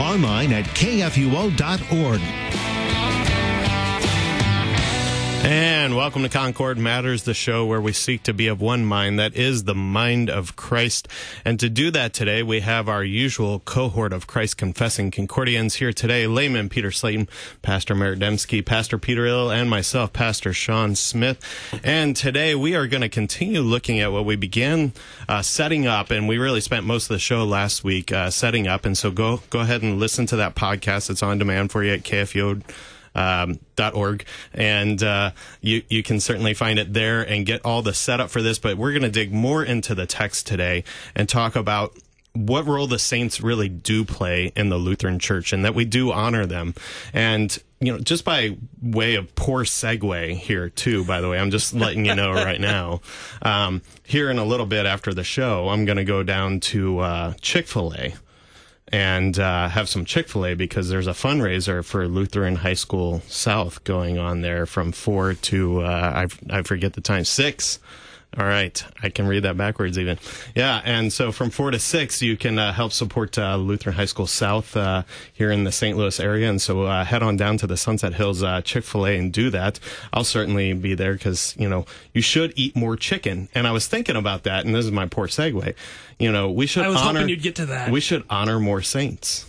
online at kfuo.org. And welcome to Concord Matters, the show where we seek to be of one mind. That is the mind of Christ. And to do that today, we have our usual cohort of Christ confessing Concordians here today. Layman Peter Slayton, Pastor Merritt Dembski, Pastor Peter Ill, and myself, Pastor Sean Smith. And today we are going to continue looking at what we began uh, setting up. And we really spent most of the show last week uh, setting up. And so go, go ahead and listen to that podcast. It's on demand for you at KFUO um, .org, and uh, you you can certainly find it there and get all the setup for this. But we're going to dig more into the text today and talk about what role the saints really do play in the Lutheran Church, and that we do honor them. And you know, just by way of poor segue here, too. By the way, I'm just letting you know right now. Um, here in a little bit after the show, I'm going to go down to uh, Chick Fil A and uh, have some Chick fil A because there's a fundraiser for Lutheran High School South going on there from four to, uh, I, I forget the time, six. All right, I can read that backwards even. Yeah, and so from four to six, you can uh, help support uh, Lutheran High School South uh, here in the St. Louis area, and so uh, head on down to the Sunset Hills uh, Chick Fil A and do that. I'll certainly be there because you know you should eat more chicken, and I was thinking about that, and this is my poor segue. You know, we should I was honor. hoping you'd get to that. We should honor more saints.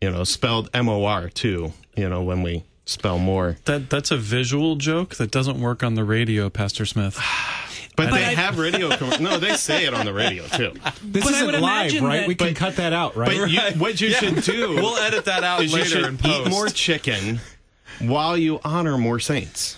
You know, spelled M O R too. You know, when we spell more. That that's a visual joke that doesn't work on the radio, Pastor Smith. But, But they I- have radio. Com- no, they say it on the radio too. This But I isn't would live, right? that- we can But- cut that out, right? But you, what you should do, We'll edit that out is you later should in eat more chicken while you honor more saints.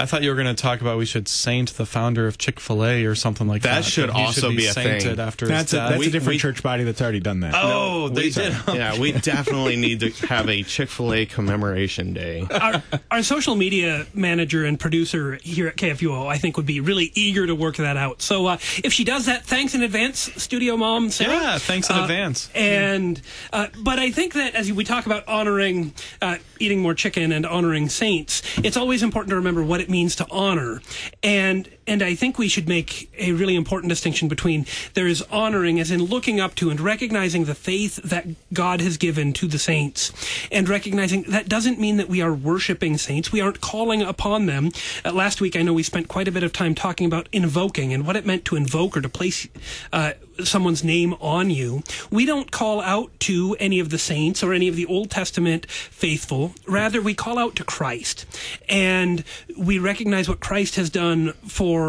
I thought you were going to talk about we should saint the founder of Chick Fil A or something like That that. should He also be a sainted thing. After that's his a, death. that's We- a different we- church body that's already done that. oh, they did. Yeah, we definitely need to have a Chick Fil A commemoration day. our, our social media manager and producer here at KFUO, I think, would be really eager to work that out. So uh, if she does that, thanks in advance, studio mom Sarah. Yeah, thanks in Uh, advance. And uh, but I think that as we talk about honoring, uh, eating more chicken and honoring saints, it's always important to remember what it means to honor. And and I think we should make a really important distinction between there is honoring, as in looking up to and recognizing the faith that God has given to the saints, and recognizing that doesn't mean that we are worshiping saints. We aren't calling upon them. Uh, last week, I know we spent quite a bit of time talking about invoking and what it meant to invoke or to place uh, someone's name on you. We don't call out to any of the saints or any of the Old Testament faithful. Rather, we call out to Christ. And we recognize what Christ has done for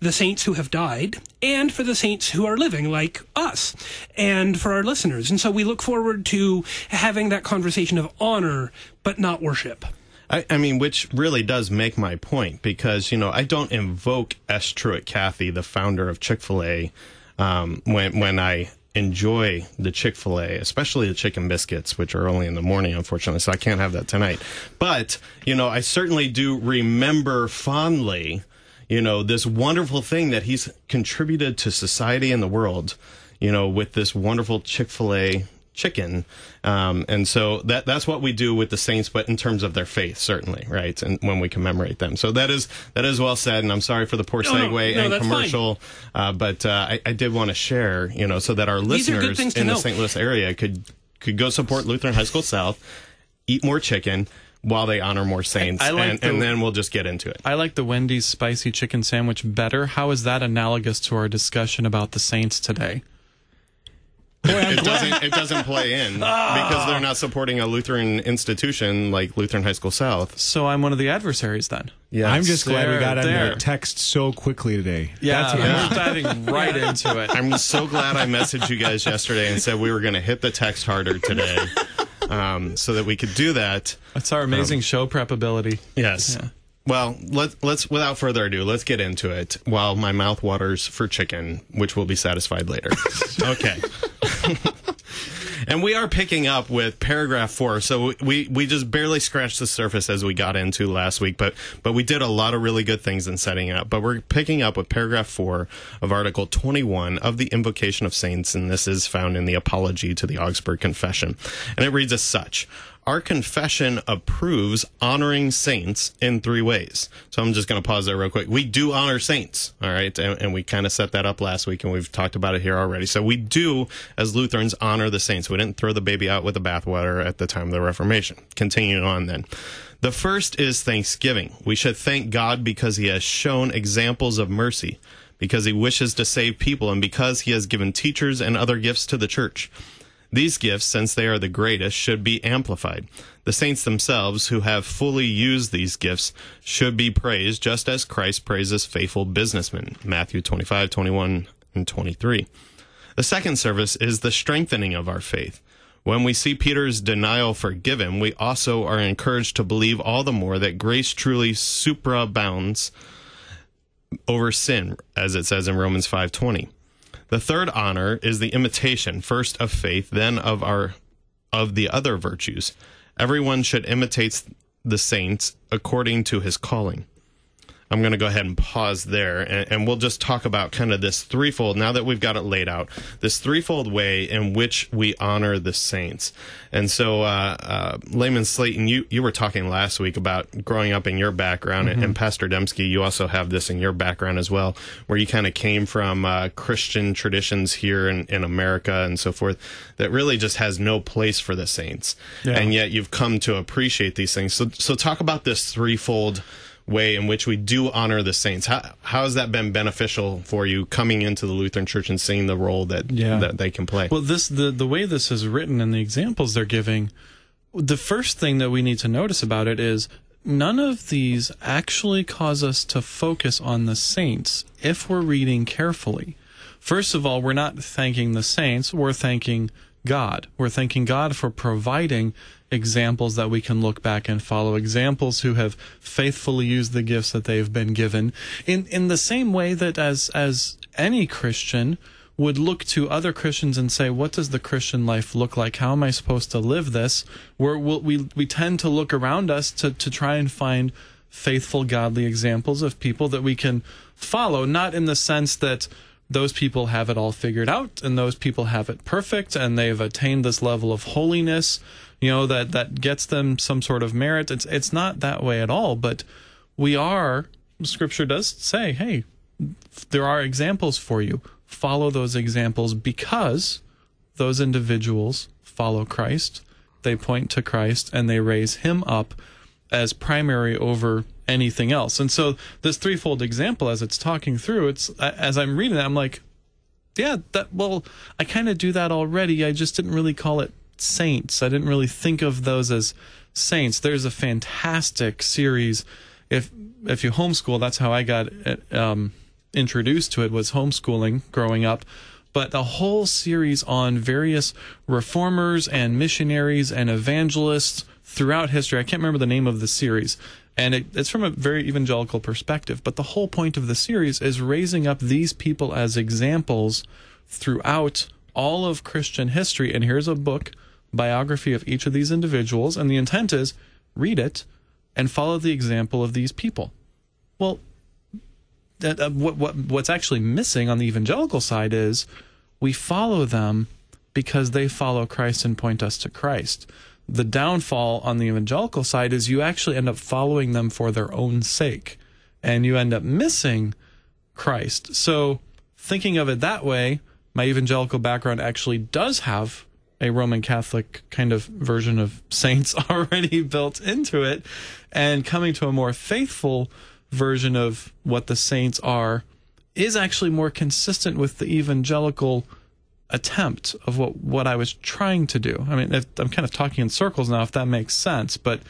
the saints who have died and for the saints who are living, like us, and for our listeners. And so we look forward to having that conversation of honor, but not worship. I, I mean, which really does make my point because you know I don't invoke S. Truett Cathy, the founder of Chick Fil A, um, when when I enjoy the Chick Fil A, especially the chicken biscuits, which are only in the morning, unfortunately, so I can't have that tonight. But you know, I certainly do remember fondly, you know, this wonderful thing that he's contributed to society and the world. You know, with this wonderful Chick Fil A chicken. Um, and so that that's what we do with the saints, but in terms of their faith, certainly, right? And when we commemorate them. So that is that is well said. And I'm sorry for the poor No, no, segue no, and commercial, uh, but uh, I, I did want to share, you know, so that our These listeners in the. St. Louis area could could go support Lutheran High School South, eat more chicken while they honor more saints, I like and, the- and then we'll just get into it. I like the Wendy's spicy chicken sandwich better. How is that analogous to our discussion about the saints today? it doesn't it doesn't play in ah! because they're not supporting a Lutheran institution like Lutheran High School South. So I'm one of the adversaries then. Yeah, I'm just glad we There, got on there. the text so quickly today. Yeah, That's what we're diving right into it. I'm so glad I messaged you guys yesterday and said we were going to hit the text harder today, um, so that we could do that. That's our amazing show prep ability. Yes. Yeah. Well, let, let's without further ado, let's get into it. While my mouth waters for chicken, which will be satisfied later. okay. and we are picking up with paragraph four. So we we just barely scratched the surface as we got into last week, but but we did a lot of really good things in setting it up. But we're picking up with paragraph four of Article 21 of the Invocation of Saints, and this is found in the Apology to the Augsburg Confession, and it reads as such our confession approves honoring saints in three ways. So I'm just going to pause there real quick. We do honor saints, all right? And, and, we kind of set that up last week and we've talked about it here already. So we do, as Lutherans, honor the saints. We didn't throw the baby out with the bathwater at the time of the Reformation. Continuing on then. The first is thanksgiving. We should thank God because he has shown examples of mercy, because he wishes to save people, and because he has given teachers and other gifts to the church. These gifts, since they are the greatest, should be amplified. The saints themselves, who have fully used these gifts, should be praised just as Christ praises faithful businessmen. Matthew 25, 21, and 23. The second service is the strengthening of our faith. When we see Peter's denial forgiven, we also are encouraged to believe all the more that grace truly superabounds over sin, as it says in Romans 5:20. The third honor is the imitation, first of faith, then of our of the other virtues. Everyone should imitate the saints according to his calling. I'm going to go ahead and pause there and, and, we'll just talk about kind of this threefold, now that we've got it laid out, this threefold way in which we honor the saints. And so, uh, uh, Layman Slayton, you, you were talking last week about growing up in your background, mm-hmm. and, Pastor Dembski, you also have this in your background as well, where you kind of came from uh, Christian traditions here in, in America and so forth that really just has no place for the saints. Yeah. And yet you've come to appreciate these things. So, so talk about this threefold way in which we do honor the saints. How, how has that been beneficial for you coming into the Lutheran Church and seeing the role that yeah. that they can play? Well, this the the way this is written and the examples they're giving, the first thing that we need to notice about it is none of these actually cause us to focus on the saints if we're reading carefully. First of all, we're not thanking the saints, we're thanking God. We're thanking God for providing examples that we can look back and follow. Examples who have faithfully used the gifts that they've been given. In in the same way that as as any christian would look to other christians and say what does the christian life look like? How am i supposed to live this? Where we'll, we we tend to look around us to to try and find faithful godly examples of people that we can follow not in the sense that those people have it all figured out and those people have it perfect and they've attained this level of holiness you know that that gets them some sort of merit. It's it's not that way at all but we are scripture does say hey there are examples for you. Follow those examples because those individuals follow Christ they point to Christ and they raise him up as primary over anything else. And so this threefold example as it's talking through it's as i'm reading it i'm like yeah that well i kind of do that already. I just didn't really call it saints. I didn't really think of those as saints. There's a fantastic series. If if you homeschool, that's how I got um, introduced to it. Was homeschooling growing up, but a whole series on various reformers and missionaries and evangelists throughout history. I can't remember the name of the series, and it, it's from a very evangelical perspective. But the whole point of the series is raising up these people as examples throughout all of Christian history. And here's a book biography of each of these individuals, and the intent is read it and follow the example of these people. Well, that, uh, what, what, what's actually missing on the evangelical side is we follow them because they follow Christ and point us to Christ. The downfall on the evangelical side is you actually end up following them for their own sake, and you end up missing Christ. So, thinking of it that way, my evangelical background actually does have a Roman Catholic kind of version of saints already built into it, and coming to a more faithful version of what the saints are is actually more consistent with the evangelical attempt of what what I was trying to do. I mean, if, I'm kind of talking in circles now, if that makes sense, but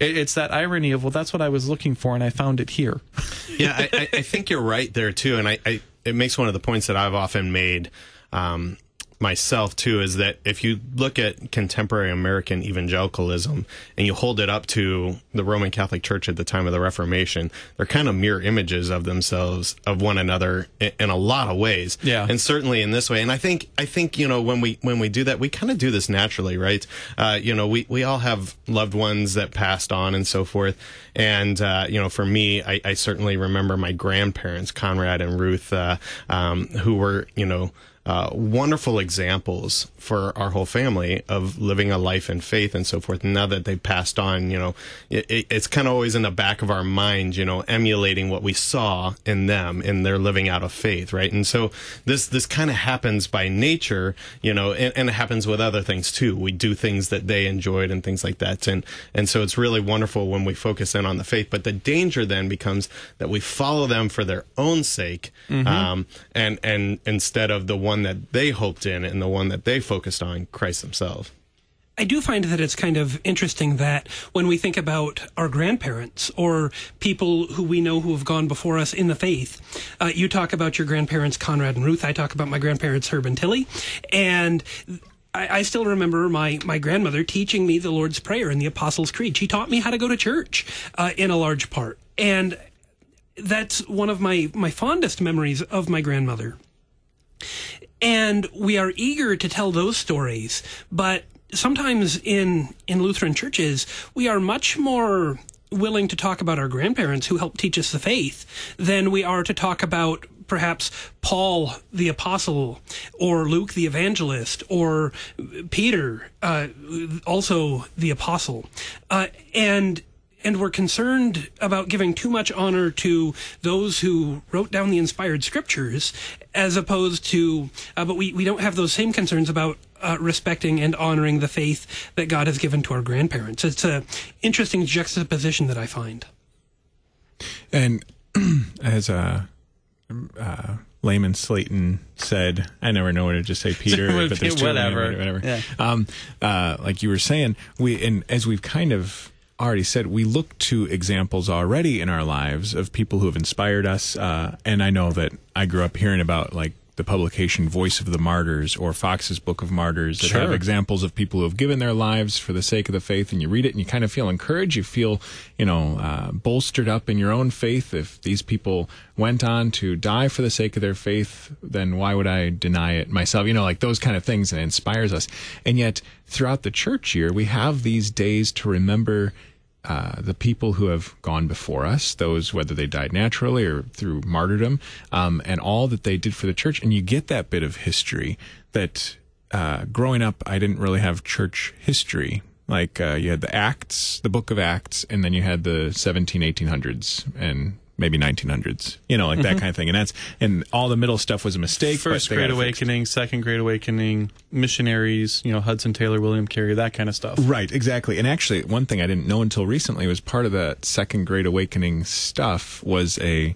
it, it's that irony of well, that's what I was looking for, and I found it here. yeah, I, I, think you're right there too, and I, I, it makes one of the points that I've often made. Um, myself too is that if you look at contemporary American evangelicalism and you hold it up to the Roman Catholic Church at the time of the Reformation, they're kind of mirror images of themselves, of one another in, in a lot of ways. Yeah. And certainly in this way. And I think, I think, you know, when we, when we do that, we kind of do this naturally, right? Uh, you know, we, we all have loved ones that passed on and so forth. And, uh, you know, for me, I, I certainly remember my grandparents, Conrad and Ruth, uh, um, who were, you know, uh, wonderful examples for our whole family of living a life in faith and so forth. Now that they passed on, you know, it, it, it's kind of always in the back of our mind, you know, emulating what we saw in them in their living out of faith, right? And so this this kind of happens by nature, you know, and, and it happens with other things too. We do things that they enjoyed and things like that, and and so it's really wonderful when we focus in on the faith. But the danger then becomes that we follow them for their own sake, um, and and instead of the one that they hoped in and the one that they focused on, Christ Himself. I do find that it's kind of interesting that when we think about our grandparents or people who we know who have gone before us in the faith, uh, you talk about your grandparents, Conrad and Ruth. I talk about my grandparents, Herb and Tilly. And I, I still remember my, my grandmother teaching me the Lord's Prayer and the Apostles' Creed. She taught me how to go to church uh, in a large part. And that's one of my, my fondest memories of my grandmother. And we are eager to tell those stories, but sometimes in in Lutheran churches, we are much more willing to talk about our grandparents who helped teach us the faith than we are to talk about perhaps Paul the apostle or Luke the evangelist or Peter uh, also the apostle. Uh, and and we're concerned about giving too much honor to those who wrote down the inspired scriptures as opposed to uh, but we, we don't have those same concerns about uh, respecting and honoring the faith that God has given to our grandparents. It's a interesting juxtaposition that I find. And as a uh, layman Slayton said, I never know where to just say Peter, but there's two whatever. whatever. Yeah. Um, uh, like you were saying, we and as we've kind of already said, we look to examples already in our lives of people who have inspired us. Uh, and I know that I grew up hearing about like the publication Voice of the Martyrs or Fox's Book of Martyrs that have Sure. examples of people who have given their lives for the sake of the faith. And you read it and you kind of feel encouraged. You feel, you know, uh, bolstered up in your own faith. If these people went on to die for the sake of their faith, then why would I deny it myself? You know, like those kind of things and it inspires us. And yet throughout the church year, we have these days to remember uh, the people who have gone before us, those whether they died naturally or through martyrdom, um, and all that they did for the church. And you get that bit of history that uh, growing up, I didn't really have church history. Like uh, you had the Acts, the Book of Acts, and then you had the 17, 1800s, and maybe 1900s. You know, like that kind of thing. And that's and all the middle stuff was a mistake. First Great got it fixed. Awakening, Second Great Awakening, missionaries, you know, Hudson Taylor, William Carey, that kind of stuff. Right, exactly. And actually, one thing I didn't know until recently was part of that Second Great Awakening stuff was a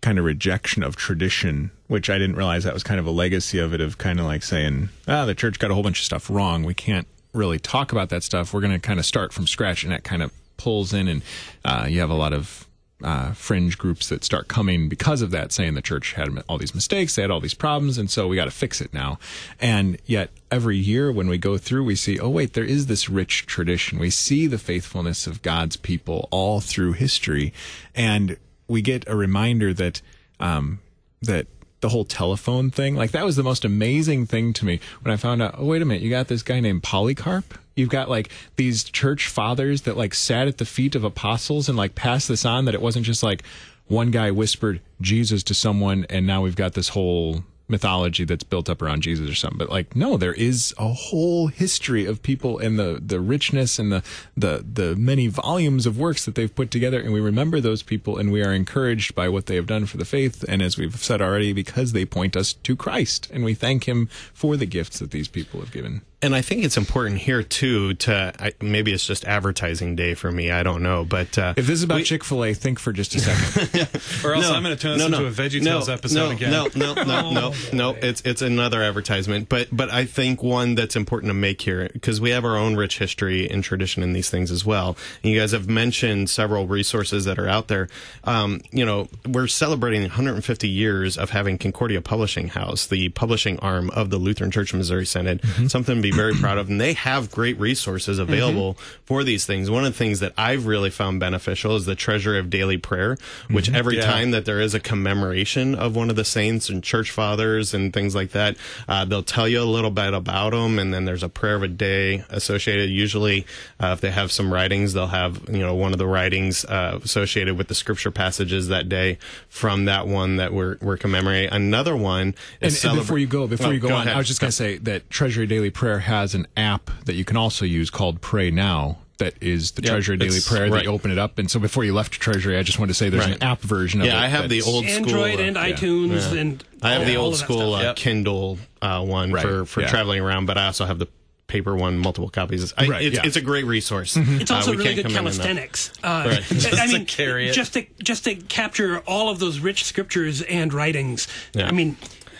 kind of rejection of tradition, which I didn't realize that was kind of a legacy of it, of kind of like saying, ah, the church got a whole bunch of stuff wrong. We can't really talk about that stuff. We're going to kind of start from scratch. And that kind of pulls in, and uh, you have a lot of uh, fringe groups that start coming because of that, saying the church had all these mistakes, they had all these problems, and so we got to fix it now. And yet, every year when we go through, we see, oh, wait, there is this rich tradition. We see the faithfulness of God's people all through history. And we get a reminder that, um, that the whole telephone thing, like that was the most amazing thing to me when I found out, oh, wait a minute, you got this guy named Polycarp. You've got like these church fathers that like sat at the feet of apostles and like passed this on that it wasn't just like one guy whispered Jesus to someone and now we've got this whole mythology that's built up around Jesus or something. But like, no, there is a whole history of people and the, the richness and the, the, the many volumes of works that they've put together. And we remember those people and we are encouraged by what they have done for the faith. And as we've said already, because they point us to Christ and we thank him for the gifts that these people have given. And I think it's important here too to I, maybe it's just advertising day for me. I don't know, but uh, If this is about Chick Fil A, think for just a second. Or else I'm going to turn this into a Veggie Tales episode no, again. No, no, no, no, no. It's it's another advertisement, but but I think one that's important to make here because we have our own rich history and tradition in these things as well. And you guys have mentioned several resources that are out there. Um, you know, we're celebrating 150 years of having Concordia Publishing House, the publishing arm of the Lutheran Church of Missouri Synod. Something to be very proud of, and they have great resources available for these things. One of the things that I've really found beneficial is the Treasury of Daily Prayer, which every Yeah. time that there is a commemoration of one of the saints and church fathers and things like that, uh, they'll tell you a little bit about them, and then there's a prayer of a day associated. Usually, uh, if they have some writings, they'll have you know one of the writings uh, associated with the scripture passages that day from that one that we're we're commemorating. Another one And, is and celebra- before you go, before Oh, you go, on, ahead. I was just going to say that Treasury Daily Prayer has an app that you can also use called Pray Now. That is the Yep, Treasury Daily it's- Prayer. That right. you open it up, and so before you left Treasury, I just wanted to say there's Right. an app version of it. Yeah, I have the that's- old Android school, uh, and yeah. iTunes and I have all- the old school uh, Yep. Kindle uh, one Right, for, for yeah. traveling around, but I also have the paper one, multiple copies. I, Right, it's, yeah. Mm-hmm. it's a great resource. It's also Uh, we really can't good commend enough. calisthenics. Uh, Right. I Just mean, to carry it. just to just to capture all of those rich scriptures and writings. Yeah. I mean,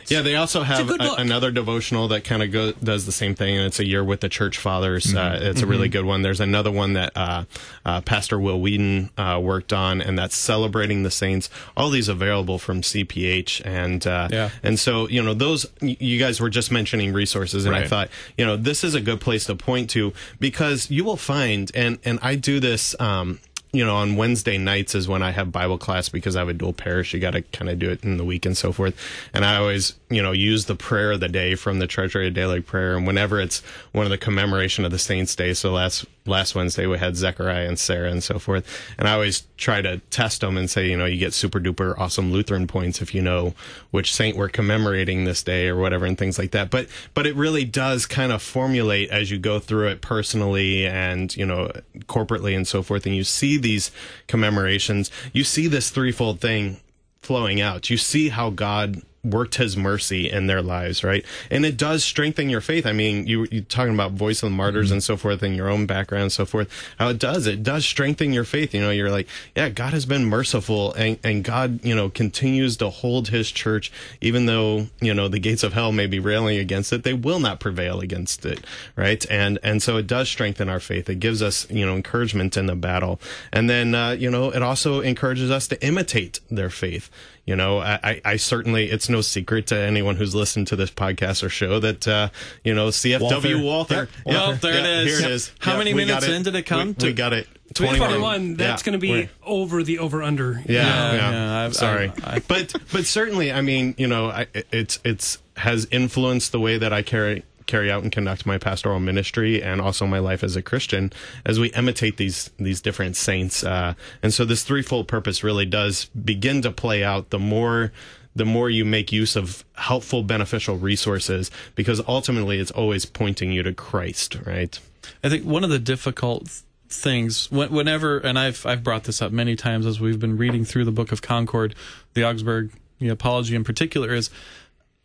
Yeah, they also have good a- another devotional that kind of go, does the same thing, and it's a year with the church fathers. Uh, Mm-hmm. it's a really good one. There's another one that uh, uh, Pastor Will Weedon uh, worked on, and that's celebrating the saints. All these available from CPH, and uh, Yeah. and so you know those. You guys were just mentioning resources, and I thought you know this is a good place to point to because you will find, and and I do this. Um, you know, on Wednesday nights is when I have Bible class because I have a dual parish. You got to kind of do it in the week and so forth. And I always, you know, use the prayer of the day from the Treasury of Daily Prayer. And whenever it's one of the commemoration of the Saints' Day, so last last Wednesday we had Zechariah and Sarah and so forth. And I always try to test them and say, you know, you get super duper awesome Lutheran points if you know which saint we're commemorating this day or whatever and things like that. But but it really does kind of formulate as you go through it personally and you know corporately and so forth, and you see these commemorations, you see this threefold thing flowing out. You see how God worked his mercy in their lives, right? And it does strengthen your faith. I mean, you you talking about voice of the martyrs and so forth and your own background and so forth. How it does, it does strengthen your faith. You know, you're like, yeah, God has been merciful and, and God, you know, continues to hold his church, even though, you know, the gates of hell may be railing against it, they will not prevail against it, right? And, and so it does strengthen our faith. It gives us, you know, encouragement in the battle. And then, uh, you know, it also encourages us to imitate their faith. You know, I, I- I certainly, it's no secret to anyone who's listened to this podcast or show that, uh, you know, CFW Walther. Yep. Well, there it is. Here it Yep. is. How Yeah, many we minutes in did it come We, to- we got it. 21. 21. That's Yeah, going to be we're- over the over under. yeah, Yeah, yeah. yeah, I've- Sorry, I- I- but but certainly, I mean, you know, I, it's it's has influenced the way that I carry carry out and conduct my pastoral ministry and also my life as a Christian as we imitate these these different saints. Uh, and so this threefold purpose really does begin to play out the more the more you make use of helpful beneficial resources because ultimately it's always pointing you to Christ, right? I think one of the difficult things whenever and I've I've brought this up many times as we've been reading through the book of Concord, the Augsburg the apology in particular is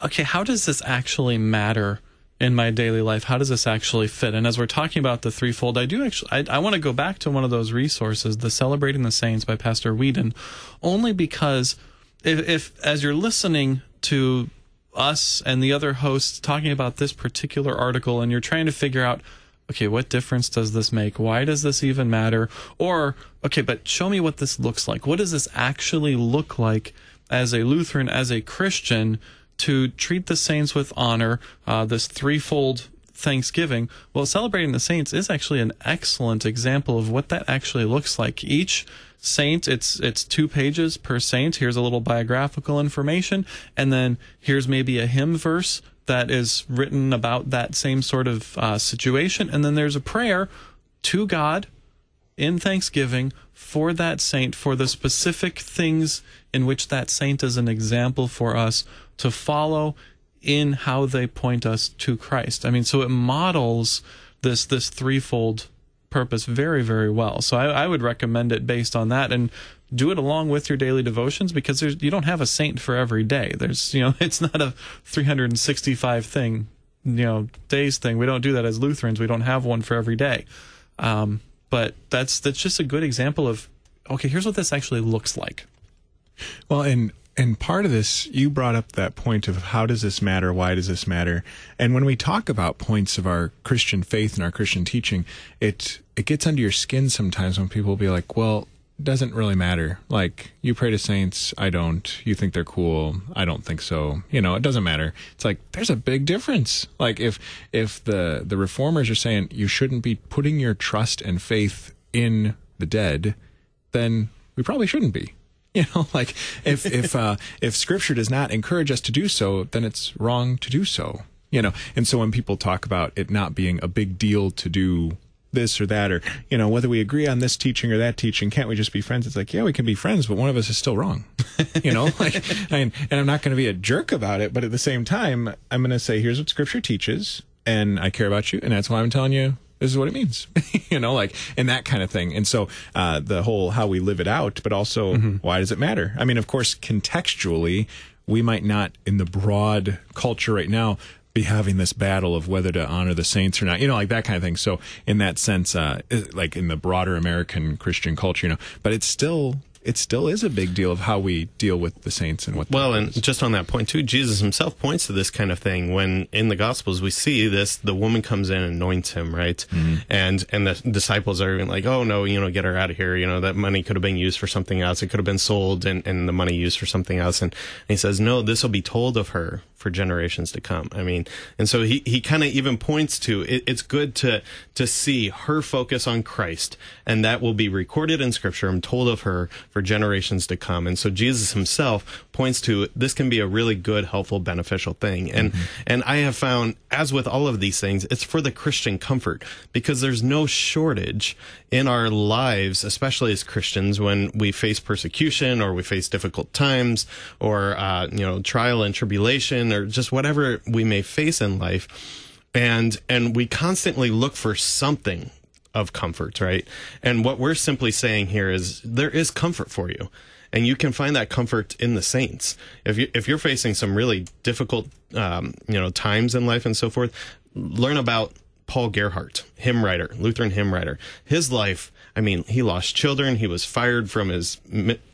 okay, how does this actually matter in my daily life? How does this actually fit? And as we're talking about the threefold, I do actually I, I want to go back to one of those resources, the Celebrating the Saints by Pastor Weedon, only because if, if as you're listening to us and the other hosts talking about this particular article and you're trying to figure out okay what difference does this make why does this even matter or okay but show me what this looks like what does this actually look like as a lutheran as a christian to treat the saints with honor uh, this threefold Thanksgiving. Well, celebrating the saints is actually an excellent example of what that actually looks like. Each saint, it's it's two pages per saint. Here's a little biographical information, and then here's maybe a hymn verse that is written about that same sort of uh, situation, and then there's a prayer to God in thanksgiving for that saint, for the specific things in which that saint is an example for us to follow in how they point us to Christ. I mean, so it models this this threefold purpose very, very well. So I, I would recommend it based on that and do it along with your daily devotions because there's you don't have a saint for every day. There's you know it's not a 365 thing you know days thing. We don't do that as Lutherans. We don't have one for every day. Um, but that's that's just a good example of okay. Here's what this actually looks like. Well, and and part of this, you brought up that point of how does this matter? Why does this matter? And when we talk about points of our Christian faith and our Christian teaching, it it gets under your skin sometimes when people be like, "Well, it doesn't really matter. Like you pray to saints, I don't. You think they're cool, I don't think so. You know, it doesn't matter." It's like there's a big difference. Like if if the the reformers are saying you shouldn't be putting your trust and faith in the dead, then we probably shouldn't be. You know, like if if uh, if Scripture does not encourage us to do so, then it's wrong to do so. You know, and so when people talk about it not being a big deal to do this or that, or you know, whether we agree on this teaching or that teaching, can't we just be friends? It's like, yeah, we can be friends, but one of us is still wrong. you know, like, and, and I'm not going to be a jerk about it, but at the same time, I'm going to say, here's what Scripture teaches, and I care about you, and that's why I'm telling you this is what it means, you know, like, and that kind of thing. And so, uh, the whole how we live it out, but also mm-hmm. why does it matter? I mean, of course, contextually, we might not in the broad culture right now be having this battle of whether to honor the saints or not, you know, like that kind of thing. So, in that sense, uh, like in the broader American Christian culture, you know, but it's still it still is a big deal of how we deal with the saints and what. Well, and just on that point too, Jesus himself points to this kind of thing when in the Gospels we see this: the woman comes in and anoints him, right? Mm-hmm. And and the disciples are like, "Oh no, you know, get her out of here. You know, that money could have been used for something else. It could have been sold, and and the money used for something else." And, and he says, "No, this will be told of her for generations to come. I mean, and so he, he kind of even points to it, it's good to to see her focus on Christ, and that will be recorded in Scripture and told of her for generations to come. And so Jesus himself points to this can be a really good, helpful, beneficial thing. And mm-hmm. and I have found, as with all of these things, it's for the Christian comfort because there's no shortage in our lives, especially as Christians, when we face persecution or we face difficult times or uh, you know trial and tribulation or just whatever we may face in life, and and we constantly look for something of comfort, right? And what we're simply saying here is there is comfort for you. And you can find that comfort in the saints. If you if you're facing some really difficult, um, you know, times in life and so forth, learn about Paul Gerhardt, hymn writer, Lutheran hymn writer. His life, I mean, he lost children. He was fired from his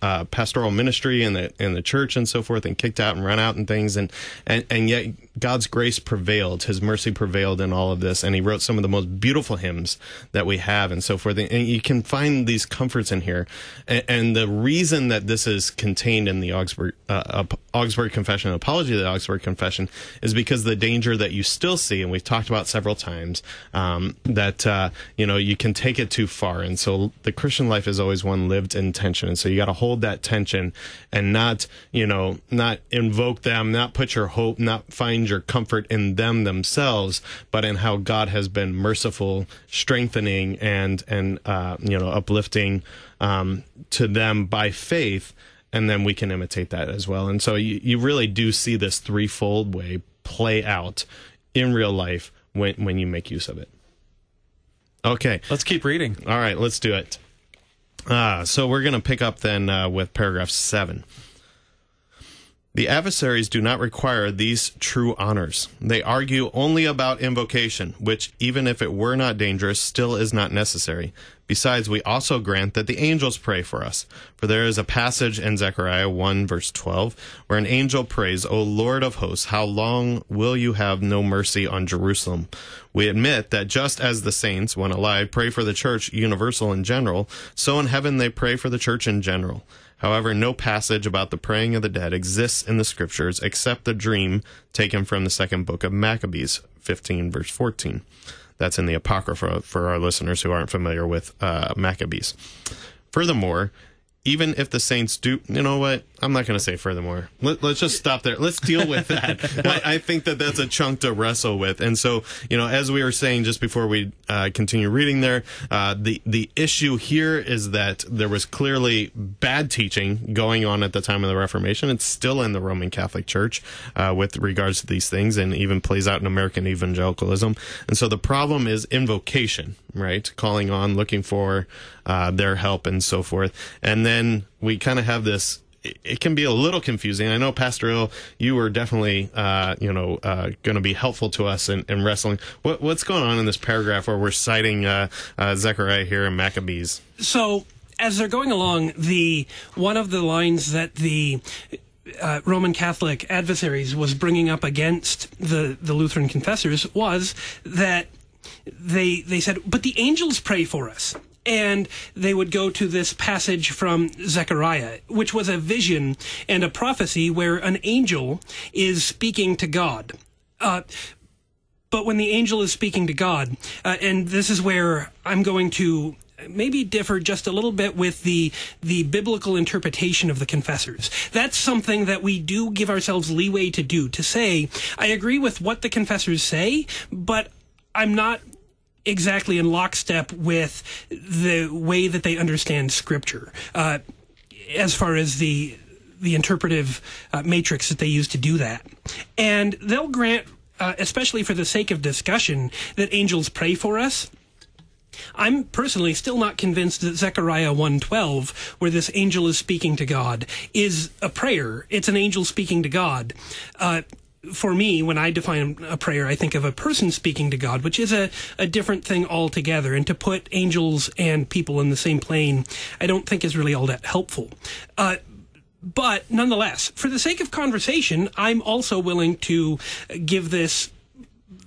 uh, pastoral ministry in the in the church and so forth, and kicked out and run out and things. And and and yet God's grace prevailed, His mercy prevailed in all of this, and He wrote some of the most beautiful hymns that we have, and so forth. And you can find these comforts in here. And, the reason that this is contained in the Augsburg uh, Augsburg Confession, Apology of the Augsburg Confession, is because the danger that you still see, and we've talked about several times, um, that uh, you know you can take it too far, and so the Christian life is always one lived in tension, and so you got to hold that tension and not you know not invoke them, not put your hope, not find your comfort in them themselves, but in how God has been merciful, strengthening, and and uh, you know uplifting um, to them by faith, and then we can imitate that as well. And so you, you really do see this threefold way play out in real life when when you make use of it. Okay, let's keep reading. All right, let's do it. Uh, so we're going to pick up then uh, with paragraph seven. The adversaries do not require these true honors. They argue only about invocation, which, even if it were not dangerous, still is not necessary. Besides, we also grant that the angels pray for us. For there is a passage in Zechariah 1 verse 12 where an angel prays, O Lord of hosts, how long will you have no mercy on Jerusalem? We admit that just as the saints, when alive, pray for the church universal in general, so in heaven they pray for the church in general. However, no passage about the praying of the dead exists in the scriptures except the dream taken from the second book of Maccabees, 15 verse 14. That's in the Apocrypha for our listeners who aren't familiar with uh, Maccabees. Furthermore, even if the Saints do, you know what? I'm not going to say furthermore. Let, us just stop there. Let's deal with that. I, I, think that that's a chunk to wrestle with. And so, you know, as we were saying just before we uh, continue reading there, uh, the the issue here is that there was clearly bad teaching going on at the time of the Reformation. It's still in the Roman Catholic Church uh, with regards to these things, and even plays out in American evangelicalism. And so the problem is invocation, right? Calling on, looking for uh, their help, and so forth. And then we kind of have this it, can be a little confusing. I know, Pastor Ill, you were definitely, uh, you know, uh, going to be helpful to us in, in wrestling. What, what's going on in this paragraph where we're citing uh, uh, Zechariah here in Maccabees? So as they're going along, the one of the lines that the uh, Roman Catholic adversaries was bringing up against the, the Lutheran confessors was that they they said, but the angels pray for us. And they would go to this passage from Zechariah, which was a vision and a prophecy where an angel is speaking to God. Uh, but when the angel is speaking to God, uh, and this is where I'm going to maybe differ just a little bit with the the biblical interpretation of the confessors. That's something that we do give ourselves leeway to do to say, I agree with what the confessors say, but I'm not exactly in lockstep with the way that they understand scripture uh, as far as the the interpretive uh, matrix that they use to do that and they'll grant uh, especially for the sake of discussion that angels pray for us I'm personally still not convinced that Zechariah 1:12, where this angel is speaking to God, is a prayer. It's an angel speaking to God. Uh, for me, when I define a prayer, I think of a person speaking to God, which is a, a different thing altogether. And to put angels and people in the same plane, I don't think is really all that helpful. Uh, but nonetheless, for the sake of conversation, I'm also willing to give this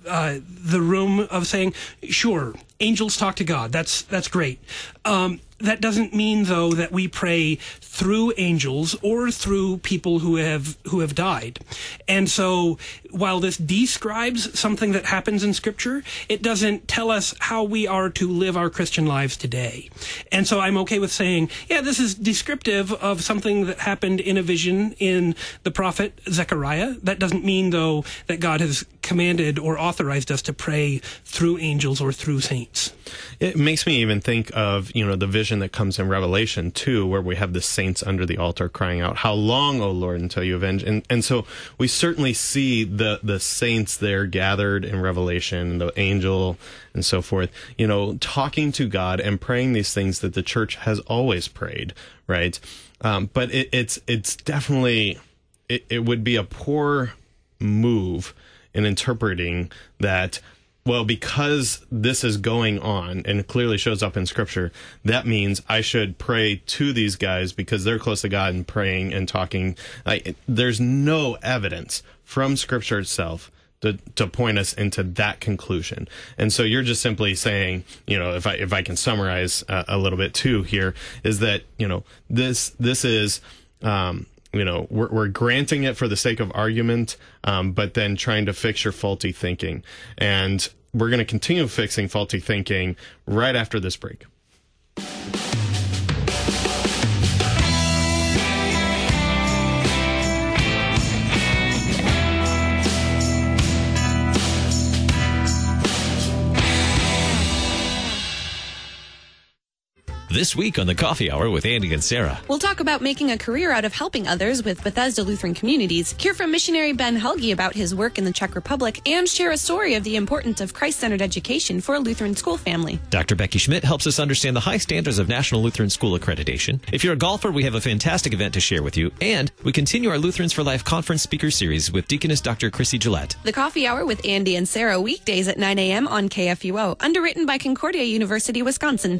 uh, the room of saying, sure, angels talk to God. That's that's great. Um, that doesn't mean though that we pray through angels or through people who have who have died. And so while this describes something that happens in scripture, it doesn't tell us how we are to live our Christian lives today. And so I'm okay with saying, yeah, this is descriptive of something that happened in a vision in the prophet Zechariah. That doesn't mean though that God has commanded or authorized us to pray through angels or through saints. It makes me even think of, you know, the vision that comes in Revelation too, where we have the saints under the altar crying out, How long, O Lord, until you avenge? And and so we certainly see the the saints there gathered in Revelation, the angel and so forth, you know, talking to God and praying these things that the church has always prayed, right? Um, but it, it's it's definitely it, it would be a poor move in interpreting that well, because this is going on and clearly shows up in scripture, that means I should pray to these guys because they're close to God and praying and talking. Like, there's no evidence from scripture itself to, to point us into that conclusion. And so you're just simply saying, you know, if I, if I can summarize uh, a little bit too here is that, you know, this, this is, um, you know we're, we're granting it for the sake of argument um, but then trying to fix your faulty thinking. And we're going to continue fixing faulty thinking right after this break This week on the Coffee Hour with Andy and Sarah. We'll talk about making a career out of helping others with Bethesda Lutheran Communities, hear from missionary Ben Helge about his work in the Czech Republic, and share a story of the importance of Christ centered education for a Lutheran school family. Dr. Becky Schmidt helps us understand the high standards of National Lutheran School accreditation. If you're a golfer, we have a fantastic event to share with you, and we continue our Lutherans for Life conference speaker series with Deaconess Dr. Chrissy Gillette. The Coffee Hour with Andy and Sarah weekdays at 9 a.m. on KFUO, underwritten by Concordia University, Wisconsin.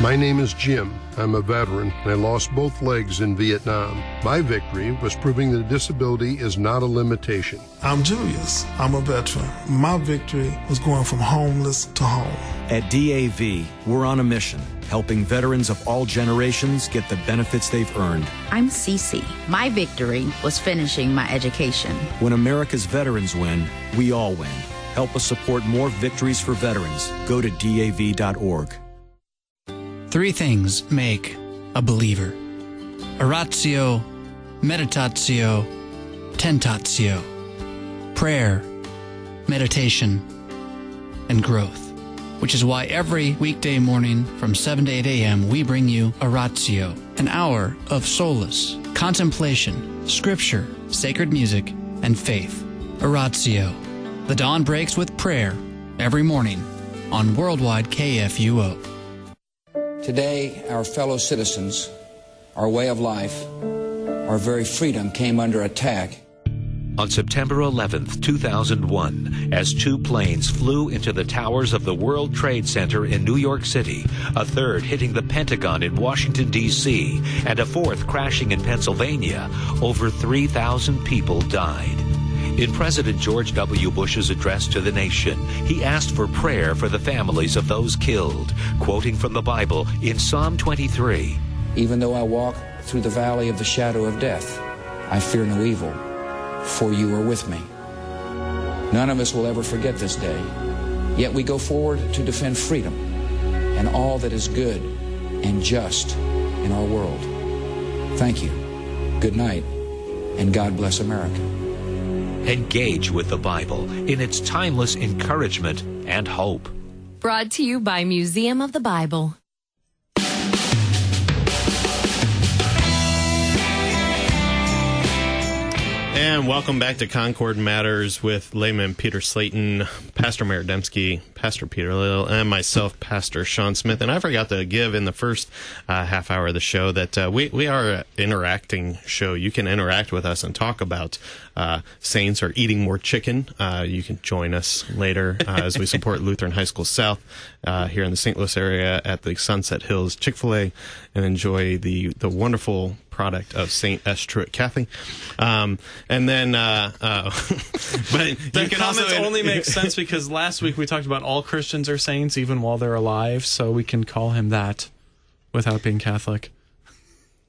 My name is Jim. I'm a veteran and I lost both legs in Vietnam. My victory was proving that disability is not a limitation. I'm Julius. I'm a veteran. My victory was going from homeless to home. At DAV, we're on a mission, helping veterans of all generations get the benefits they've earned. I'm Cece. My victory was finishing my education. When America's veterans win, we all win. Help us support more victories for veterans. Go to DAV.org. Three things make a believer oratio, meditatio, tentatio, prayer, meditation, and growth. Which is why every weekday morning from 7 to 8 a.m. we bring you Oratio, an hour of solace, contemplation, scripture, sacred music, and faith. Oratio. The dawn breaks with prayer every morning on Worldwide KFUO. Today, our fellow citizens, our way of life, our very freedom came under attack. On September 11, 2001, as two planes flew into the towers of the World Trade Center in New York City, a third hitting the Pentagon in Washington, D.C., and a fourth crashing in Pennsylvania, over 3,000 people died. In President George W. Bush's address to the nation, he asked for prayer for the families of those killed, quoting from the Bible in Psalm 23 Even though I walk through the valley of the shadow of death, I fear no evil, for you are with me. None of us will ever forget this day, yet we go forward to defend freedom and all that is good and just in our world. Thank you. Good night, and God bless America. Engage with the Bible in its timeless encouragement and hope. Brought to you by Museum of the Bible. And welcome back to Concord Matters with layman Peter Slayton, Pastor Mayor Dembski, Pastor Peter Little, and myself, Pastor Sean Smith. And I forgot to give in the first uh, half hour of the show that uh, we, we are an interacting show. You can interact with us and talk about uh, saints or eating more chicken. Uh, you can join us later uh, as we support Lutheran High School South uh, here in the St. Louis area at the Sunset Hills Chick fil A and enjoy the, the wonderful product of St. S. Truett Cathy. Um, and then, uh, uh, but you That comment also only makes sense because last week we talked about all Christians are saints even while they're alive, so we can call him that without being Catholic.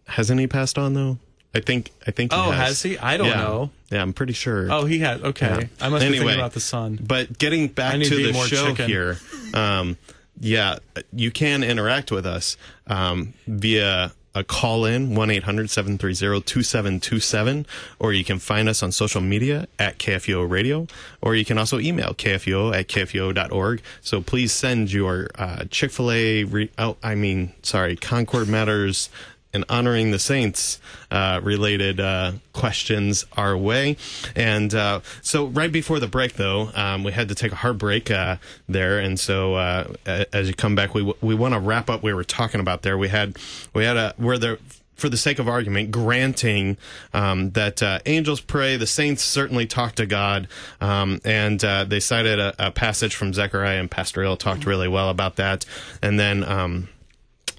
Hasn't he passed on though? I think. I think. He Oh, has. has he? I don't Yeah. know. Yeah, I'm pretty sure. Oh, he had. Okay, Yeah. I must be Anyway, thinking about the sun. But getting back to to the more show chicken. here, um, yeah, you can interact with us um, via a call in 1 800 730 2727, or you can find us on social media at KFUO Radio, or you can also email KFUO at KFUO.org. So please send your uh, Chick fil A, re- oh, I mean, sorry, Concord Matters and honoring the saints uh, related uh, questions our way. And uh, so, right before the break, though, um, we had to take a hard break uh, there. And so, uh, as you come back, we we want to wrap up. We were talking about there. We had we had a where the for the sake of argument, granting um, that uh, angels pray, the saints certainly talk to God, um, and uh, they cited a, a passage from Zechariah, and Pastor Hill talked really well about that. And then. Um,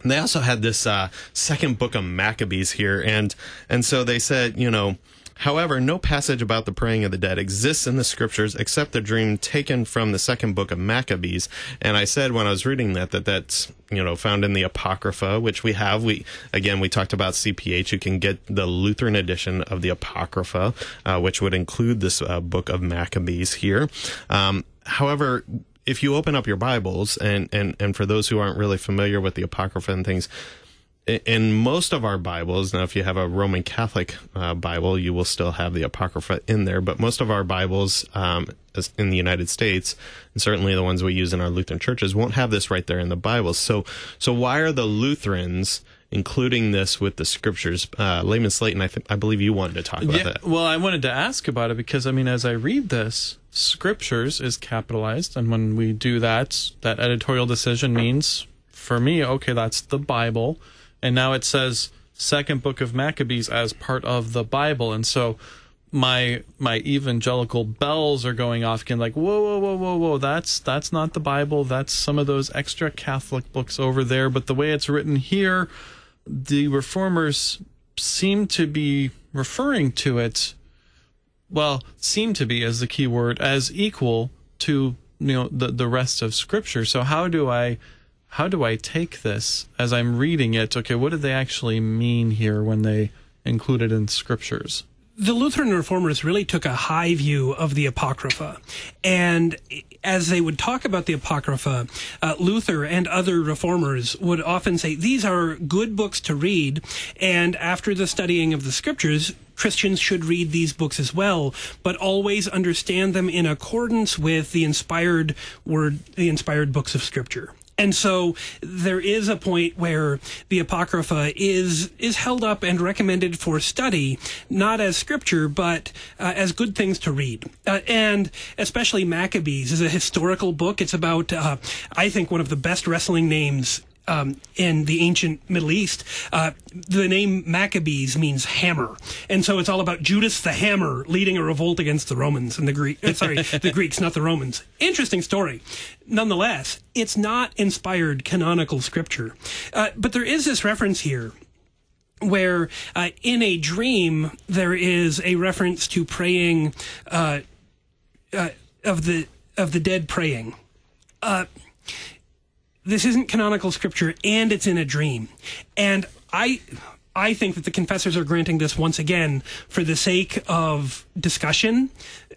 and they also had this uh, second book of Maccabees here, and and so they said, you know, however, no passage about the praying of the dead exists in the scriptures except the dream taken from the second book of Maccabees. And I said when I was reading that that that's you know found in the Apocrypha, which we have. We again we talked about CPH. You can get the Lutheran edition of the Apocrypha, uh, which would include this uh, book of Maccabees here. Um, however if you open up your Bibles, and, and, and for those who aren't really familiar with the Apocrypha and things, in most of our Bibles, now if you have a Roman Catholic uh, Bible, you will still have the Apocrypha in there, but most of our Bibles um, in the United States, and certainly the ones we use in our Lutheran churches, won't have this right there in the Bible. So, so why are the Lutherans including this with the scriptures? Uh, Layman Slayton, I, think I believe you wanted to talk about Yeah, that. well, I wanted to ask about it because I mean, as I read this, scriptures is capitalized, and when we do that, that editorial decision means for me, okay, that's the Bible, and now it says second book of Maccabees as part of the Bible, and so my my evangelical bells are going off again like whoa whoa whoa whoa whoa that's that's not the bible. That's some of those extra catholic books over there. But the way it's written here the reformers seem to be referring to it well seem to be as the key word as equal to you know the the rest of scripture. So how do i how do i take this as i'm reading it? Okay what did they actually mean here when they include it in scriptures the Lutheran reformers really took a high view of the Apocrypha. And as they would talk about the Apocrypha, uh, Luther and other reformers would often say, these are good books to read. And after the studying of the scriptures, Christians should read these books as well, but always understand them in accordance with the inspired word, the inspired books of scripture. And so there is a point where the Apocrypha is is held up and recommended for study, not as scripture, but uh, as good things to read. Uh, and especially Maccabees is a historical book. It's about, uh, I think, one of the best wrestling names um, in the ancient Middle East, uh, the name Maccabees means hammer, and so it's all about Judas the Hammer leading a revolt against the Romans and the Greek. Uh, sorry, the Greeks, not the Romans. Interesting story. Nonetheless, it's not inspired canonical scripture, uh, but there is this reference here where uh, in a dream there is a reference to praying uh, uh, of the of the dead praying. This isn't canonical scripture, and it's in a dream, and I. I think that the confessors are granting this once again for the sake of discussion,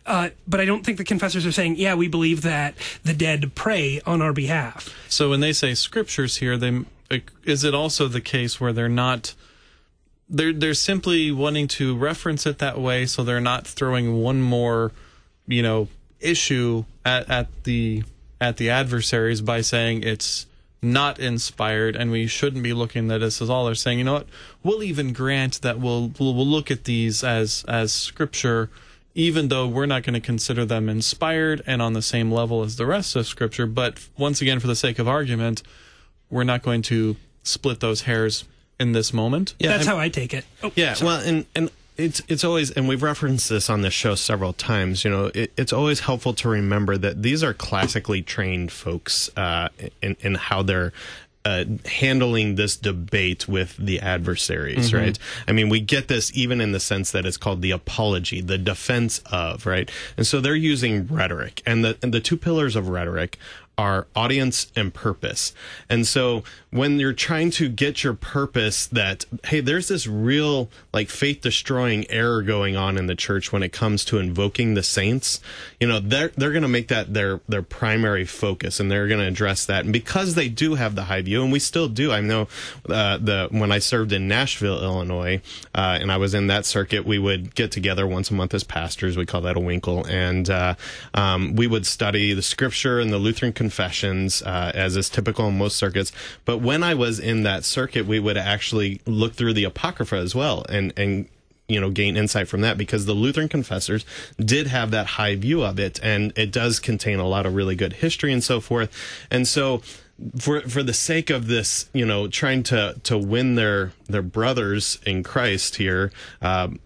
uh, but I don't think the confessors are saying, "Yeah, we believe that the dead pray on our behalf." So when they say scriptures here, they is it also the case where they're not they're they're simply wanting to reference it that way, so they're not throwing one more, you know, issue at at the at the adversaries by saying it's not inspired and we shouldn't be looking at this as all. They're saying you know what? We'll even grant that we'll we'll, we'll look at these as as scripture even though we're not going to consider them inspired and on the same level as the rest of scripture. But once again for the sake of argument we're not going to split those hairs in this moment. Yeah that's I'm, how i take it. Oh, yeah sorry. well and and it's it's always and we've referenced this on this show several times you know it, it's always helpful to remember that these are classically trained folks uh, in, in how they're uh, handling this debate with the adversaries, mm-hmm. right? I mean, we get this even in the sense that it's called the apology, the defense of, right? And so they're using rhetoric, and the and the two pillars of rhetoric are audience and purpose. And so when you're trying to get your purpose that, hey, there's this real like faith destroying error going on in the church when it comes to invoking the saints, you know, they're, they're going to make that their, their primary focus and they're going to address that. And because they do have the high view and we still do, I know, uh, the, when I served in Nashville, Illinois, uh, and I was in that circuit, we would get together once a month as pastors. We call that a Winkel. And, uh, um, we would study the scripture and the Lutheran confessions, uh, as is typical in most circuits. But when I was in that circuit, we would actually look through the Apocrypha as well and, and you know gain insight from that because the Lutheran confessors did have that high view of it and it does contain a lot of really good history and so forth and so for for the sake of this you know trying to to win their their brothers in Christ here um,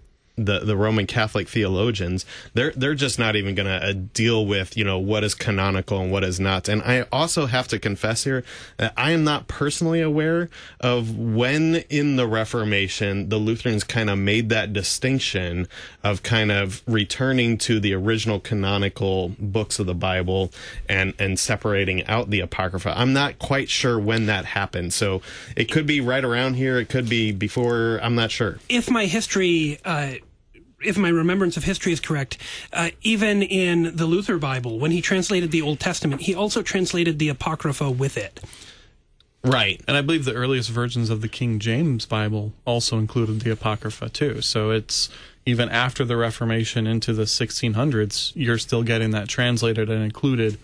the the Roman Catholic theologians, they're they're just not even going to uh, deal with you know what is canonical and what is not. And I also have to confess here that I am not personally aware of when in the Reformation the Lutherans kind of made that distinction of kind of returning to the original canonical books of the Bible and and separating out the apocrypha. I'm not quite sure when that happened. So it could be right around here. It could be before. I'm not sure. If my history. Uh if my remembrance of history is correct, uh, even in the Luther Bible, when he translated the Old Testament, he also translated the Apocrypha with it. Right. And I believe the earliest versions of the King James Bible also included the Apocrypha too. So it's even after the Reformation into the 1600s, you're still getting that translated and included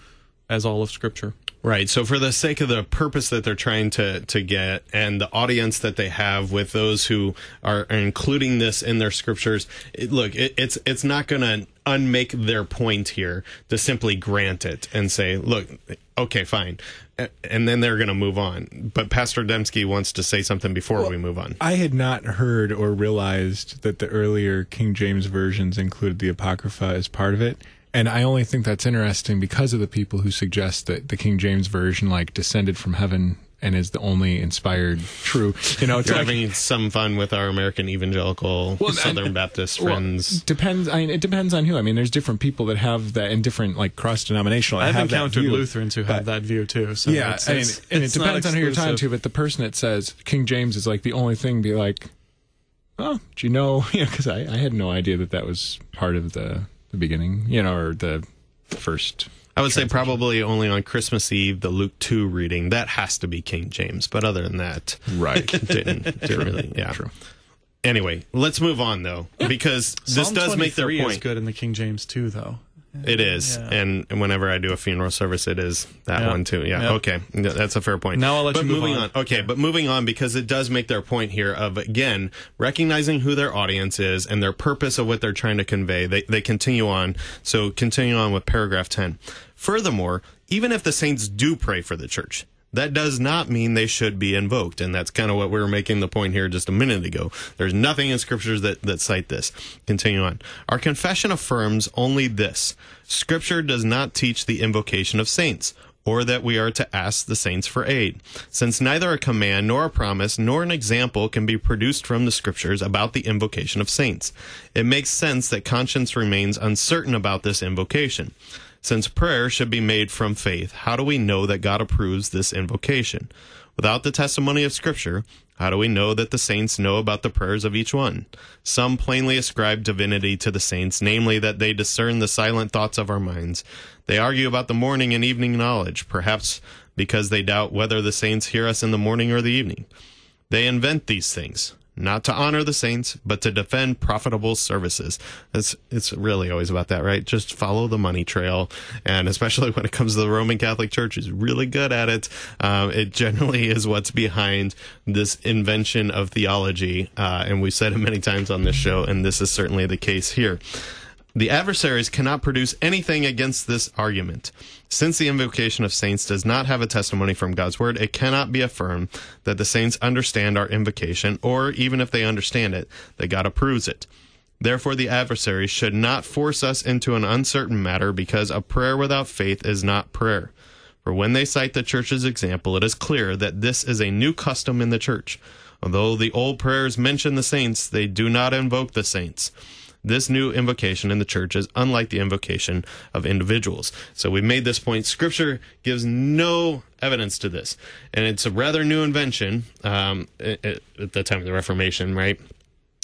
as all of Scripture. Right. So for the sake of the purpose that they're trying to, to get and the audience that they have with those who are, are including this in their scriptures, it, look, it, it's, it's not going to unmake their point here to simply grant it and say, look, okay, fine. And then they're going to move on. But Pastor Dembski wants to say something before well, we move on. I had not heard or realized that the earlier King James versions included the Apocrypha as part of it and I only think that's interesting because of the people who suggest that the King James version like descended from heaven and is the only inspired true. You know, it's like, having some fun with our American evangelical well, Southern and, Baptist well, friends. Depends. I mean, it depends on who. I mean, there's different people that have that in different like cross denominational. I've encountered Lutherans who but, have that view too. So yeah, it's, it's, and, and it depends on who you're talking to. But the person that says King James is like the only thing, be like, oh, do you know? You know, because I, I had no idea that that was part of the the beginning, you know, or the first. I would say probably only on Christmas Eve, the Luke 2 reading. That has to be King James. But other than that, right. didn't, didn't really, yeah. True. Anyway, let's move on though, because this Psalm does make their 23 point. Is good in the King James too, though. It is, Yeah. and, and whenever I do a funeral service, it is that Yeah. one too. Yeah, Yeah. okay, that's a fair point. Now I'll let but you move moving on. Okay, but moving on because it does make their point here of again recognizing who their audience is and their purpose of what they're trying to convey. They they continue on. So continue on with paragraph ten. Furthermore, even if the saints do pray for the church. That does not mean they should be invoked, and that's kind of what we were making the point here just a minute ago. There's nothing in scriptures that, that cite this. Continue on. Our confession affirms only this. Scripture does not teach the invocation of saints, or that we are to ask the saints for aid, since neither a command nor a promise nor an example can be produced from the scriptures about the invocation of saints. It makes sense that conscience remains uncertain about this invocation. Since prayer should be made from faith, how do we know that God approves this invocation? Without the testimony of Scripture, how do we know that the saints know about the prayers of each one? Some plainly ascribe divinity to the saints, namely that they discern the silent thoughts of our minds. They argue about the morning and evening knowledge, perhaps because they doubt whether the saints hear us in the morning or the evening. They invent these things, not to honor the saints, but to defend profitable services. It's, it's really always about that, right? Just follow the money trail. And especially when it comes to the Roman Catholic Church is really good at it. Um, it generally is what's behind this invention of theology. Uh, and we've said it many times on this show, and this is certainly the case here. The adversaries cannot produce anything against this argument. Since the invocation of saints does not have a testimony from God's word, it cannot be affirmed that the saints understand our invocation, or even if they understand it, that God approves it. Therefore, the adversaries should not force us into an uncertain matter because a prayer without faith is not prayer. For when they cite the church's example, it is clear that this is a new custom in the church. Although the old prayers mention the saints, they do not invoke the saints. This new invocation in the church is unlike the invocation of individuals. So we made this point. Scripture gives no evidence to this, and it's a rather new invention um, at, at the time of the Reformation, right?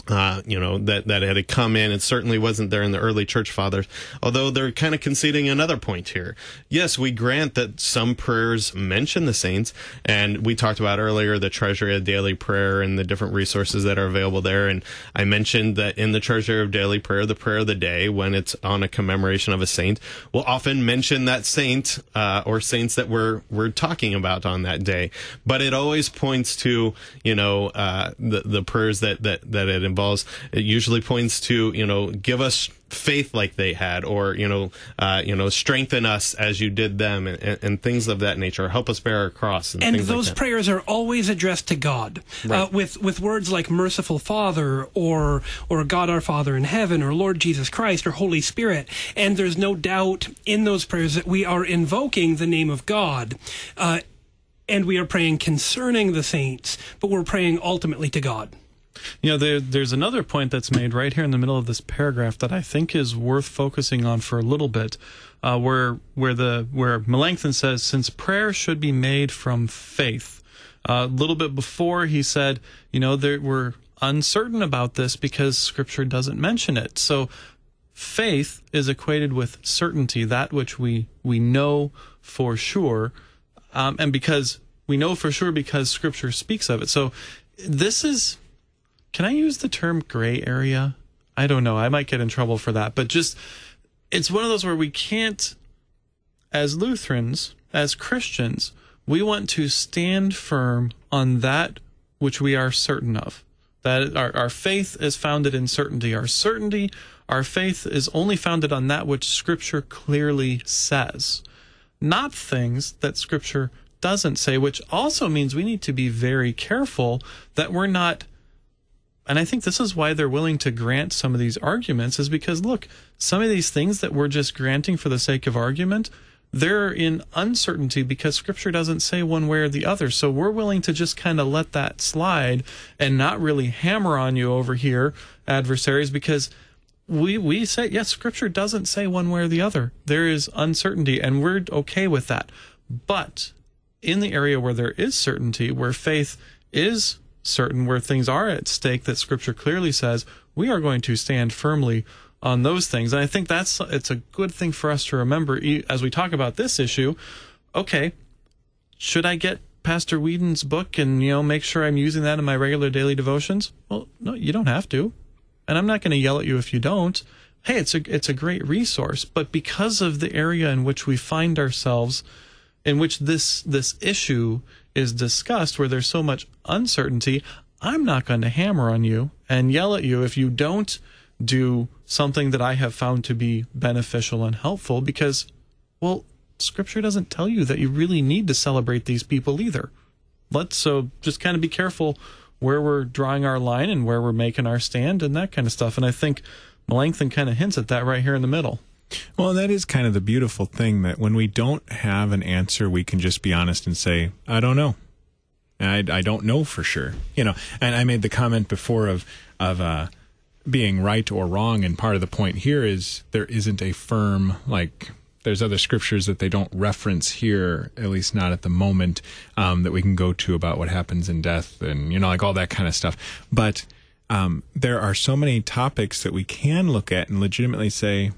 Uh, you know, that, that had come in. It certainly wasn't there in the early church fathers, although they're kind of conceding another point here. Yes, we grant that some prayers mention the saints, and we talked about earlier the Treasury of Daily Prayer and the different resources that are available there. And I mentioned that in the Treasury of Daily Prayer, the prayer of the day, when it's on a commemoration of a saint, will often mention that saint uh, or saints that we're we're talking about on that day. But it always points to you know uh, the the prayers that that that it involves. It usually points to you know give us faith like they had, or you know uh, you know strengthen us as you did them, and, and, things of that nature. Help us bear our cross, and, and those like that. prayers are always addressed to God, uh, with with words like "merciful Father" or or "God our Father in heaven" or "Lord Jesus Christ" or "Holy Spirit." And there's no doubt in those prayers that we are invoking the name of God, uh, and we are praying concerning the saints, but we're praying ultimately to God. You know, there, there's another point that's made right here in the middle of this paragraph that I think is worth focusing on for a little bit, uh, where where the where Melanchthon says, since prayer should be made from faith. Uh, a little bit before he said, you know, there, we're uncertain about this because Scripture doesn't mention it. So faith is equated with certainty, that which we we know for sure, um, and because we know for sure because Scripture speaks of it. So this is can I use the term gray area? I don't know. I might get in trouble for that, but just it's one of those where we can't, as Lutherans, as Christians, we want to stand firm on that which we are certain of. That our, our faith is founded in certainty. Our certainty, our faith is only founded on that which Scripture clearly says, not things that Scripture doesn't say, which also means we need to be very careful that we're not and I think this is why they're willing to grant some of these arguments is because look, some of these things that we're just granting for the sake of argument, they're in uncertainty because scripture doesn't say one way or the other. So we're willing to just kind of let that slide and not really hammer on you over here, adversaries, because we we say yes, scripture doesn't say one way or the other. There is uncertainty and we're okay with that. But in the area where there is certainty, where faith is certain where things are at stake that Scripture clearly says we are going to stand firmly on those things. And I think that's it's a good thing for us to remember as we talk about this issue. Okay, should I get Pastor Weedon's book and you know make sure I'm using that in my regular daily devotions? Well, no, you don't have to, and I'm not going to yell at you if you don't. Hey, it's a it's a great resource, but because of the area in which we find ourselves, in which this this issue is discussed, where there's so much uncertainty, I'm not going to hammer on you and yell at you if you don't do something that I have found to be beneficial and helpful because, well, scripture doesn't tell you that you really need to celebrate these people either. Let's so just kind of be careful where we're drawing our line and where we're making our stand and that kind of stuff. And I think Melanchthon kind of hints at that right here in the middle. Well, that is kind of the beautiful thing that when we don't have an answer, we can just be honest and say, I don't know. I, I don't know for sure. You know, and I made the comment before of, of, uh, being right or wrong. And part of the point here is there isn't a firm, like, there's other scriptures that they don't reference here, at least not at the moment, um, that we can go to about what happens in death and, you know, like all that kind of stuff. But um, there are so many topics that we can look at and legitimately say,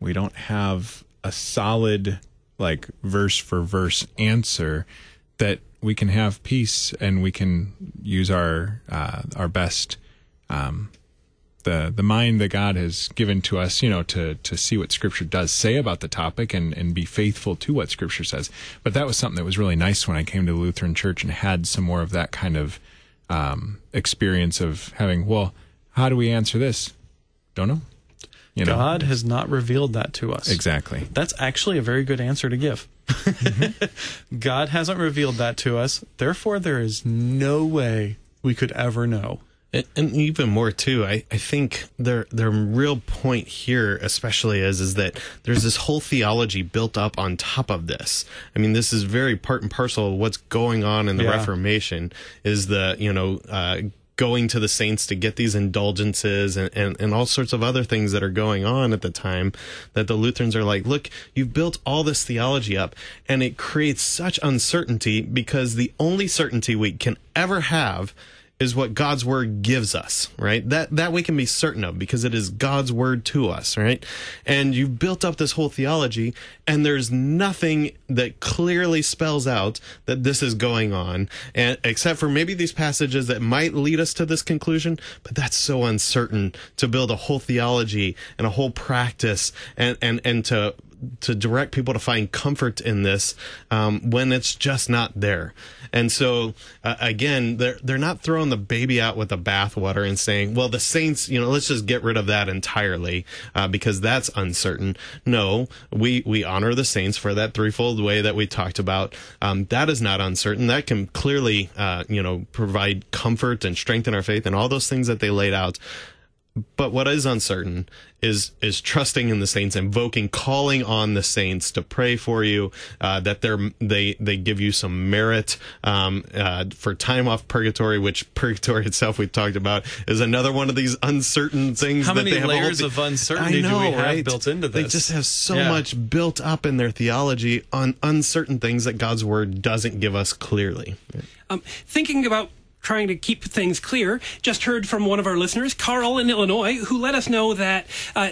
we don't have a solid, like, verse for verse answer that we can have peace and we can use our uh, our best um, the the mind that God has given to us, you know, to to see what Scripture does say about the topic and and be faithful to what Scripture says. But that was something that was really nice when I came to the Lutheran Church and had some more of that kind of um, experience of having. Well, how do we answer this? Don't know. You know? God has not revealed that to us. Exactly. That's actually a very good answer to give. Mm-hmm. God hasn't revealed that to us. Therefore, there is no way we could ever know. And, and even more too, I, I think their their real point here, especially is is that there's this whole theology built up on top of this. I mean, this is very part and parcel of what's going on in the Yeah. Reformation. Is the you know uh, going to the saints to get these indulgences and, and, and all sorts of other things that are going on at the time that the Lutherans are like, look, you've built all this theology up and it creates such uncertainty because the only certainty we can ever have is what God's word gives us, right? That that we can be certain of because it is God's word to us, right? And you've built up this whole theology and there's nothing that clearly spells out that this is going on and except for maybe these passages that might lead us to this conclusion, but that's so uncertain to build a whole theology and a whole practice and and and to to direct people to find comfort in this um, when it's just not there. And so uh, again, they're they're not throwing the baby out with the bathwater and saying, "Well, the saints, you know, let's just get rid of that entirely uh, because that's uncertain." No, we we honor the saints for that threefold way that we talked about. Um, that is not uncertain. That can clearly, uh, you know, provide comfort and strengthen our faith and all those things that they laid out. But what is uncertain is is trusting in the saints, invoking, calling on the saints to pray for you, uh, that they're they they give you some merit um, uh, for time off purgatory, which purgatory itself we've talked about is another one of these uncertain things. How that many they have whole layers the- of uncertainty know, do we have right? built into this? They just have so Yeah. much built up in their theology on uncertain things that God's word doesn't give us clearly. Um, thinking about trying to keep things clear, just heard from one of our listeners, Carl in Illinois, who let us know that. Uh,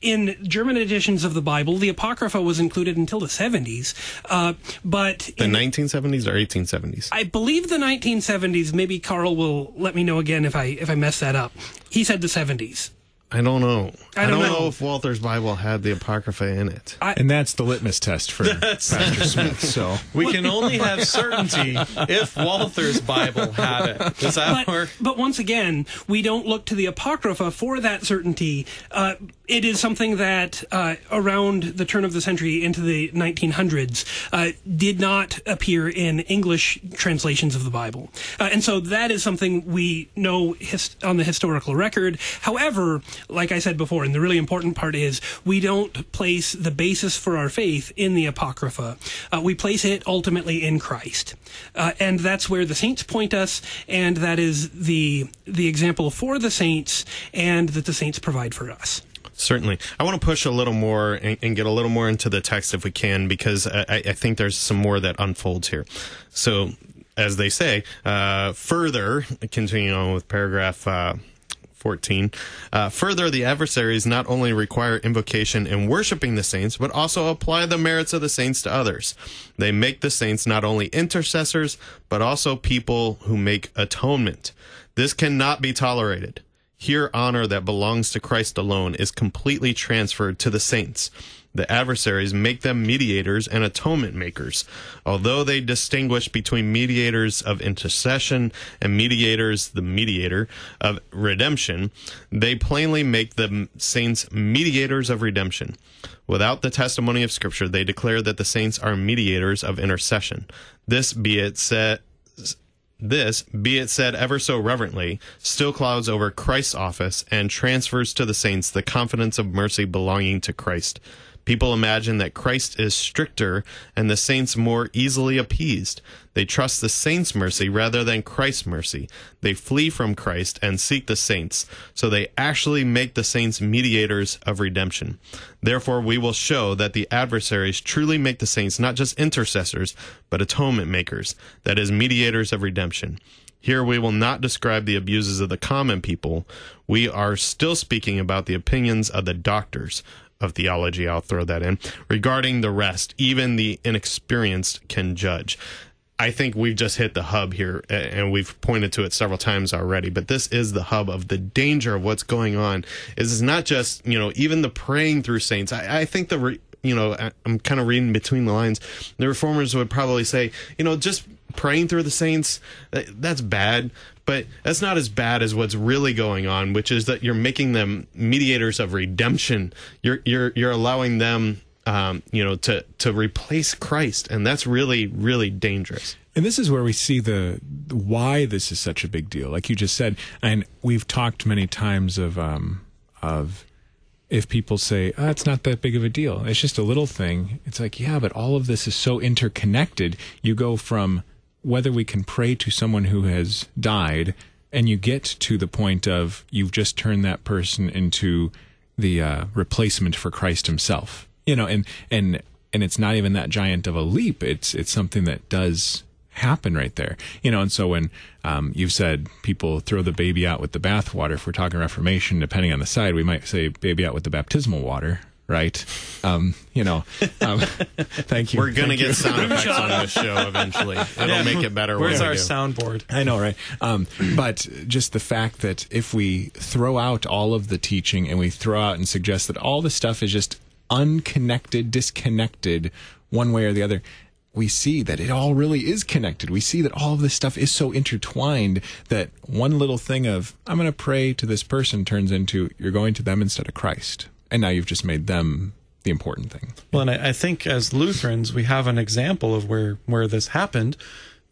in German editions of the Bible, the Apocrypha was included until the 70s, uh, but The 1970s or 1870s? I believe the 1970s. Maybe Carl will let me know again if I if I mess that up. He said the 70s. I don't know. I don't know. know. if Walther's Bible had the Apocrypha in it. and that's the litmus test for Pastor Smith. So We can only have certainty if Walther's Bible had it. Is that but, where? but once again, we don't look to the Apocrypha for that certainty. Uh, it is something that uh, around the turn of the century into the 1900s uh, did not appear in English translations of the Bible. Uh, and so that is something we know his- on the historical record. However, like I said before, and the really important part is we don't place the basis for our faith in the Apocrypha. Uh, we place it ultimately in Christ. Uh, and that's where the saints point us, and that is the, the example for the saints and that the saints provide for us. Certainly. I want to push a little more and, and get a little more into the text if we can, because I, I think there's some more that unfolds here. So as they say, uh, further, continuing on with paragraph uh, 14. Uh, further, the adversaries not only require invocation in worshiping the saints, but also apply the merits of the saints to others. They make the saints not only intercessors, but also people who make atonement. This cannot be tolerated. Here, honor that belongs to Christ alone is completely transferred to the saints. The adversaries make them mediators and atonement makers. Although they distinguish between mediators of intercession and mediators, the mediator of redemption, they plainly make the saints mediators of redemption. Without the testimony of Scripture, they declare that the saints are mediators of intercession. This, be it said, this, be it said ever so reverently, still clouds over Christ's office and transfers to the saints the confidence of mercy belonging to Christ. People imagine that Christ is stricter and the saints more easily appeased. They trust the saints' mercy rather than Christ's mercy. They flee from Christ and seek the saints, so they actually make the saints mediators of redemption. Therefore, we will show that the adversaries truly make the saints not just intercessors, but atonement makers, that is, mediators of redemption. Here we will not describe the abuses of the common people. We are still speaking about the opinions of the doctors, of theology, I'll throw that in. Regarding the rest, even the inexperienced can judge. I think we've just hit the hub here, and we've pointed to it several times already. But this is the hub of the danger of what's going on. Is it's not just you know even the praying through saints. I, I think the re, you know I'm kind of reading between the lines. The reformers would probably say you know just praying through the saints that's bad but that's not as bad as what's really going on, which is that you're making them mediators of redemption. You're you're you're allowing them, um, you know, to to replace Christ, and that's really really dangerous. And this is where we see the why this is such a big deal. Like you just said, and we've talked many times of um, of if people say oh, it's not that big of a deal, it's just a little thing. It's like yeah, but all of this is so interconnected. You go from whether we can pray to someone who has died and you get to the point of you've just turned that person into the uh, replacement for Christ himself. You know and and and it's not even that giant of a leap. It's it's something that does happen right there. You know and so when um, you've said people throw the baby out with the bathwater if we're talking reformation depending on the side we might say baby out with the baptismal water right? Um, you know, um, thank you. We're gonna Thank get you. sound effects on this show eventually. It'll Yeah. make it better. Where's our do. soundboard? I know, right? Um, but just the fact that if we throw out all of the teaching and we throw out and suggest that all the stuff is just unconnected, disconnected, one way or the other, we see that it all really is connected. We see that all of this stuff is so intertwined that one little thing of, I'm going to pray to this person turns into, you're going to them instead of Christ. And now you've just made them the important thing. Well, and I, I think as Lutherans, we have an example of where where this happened.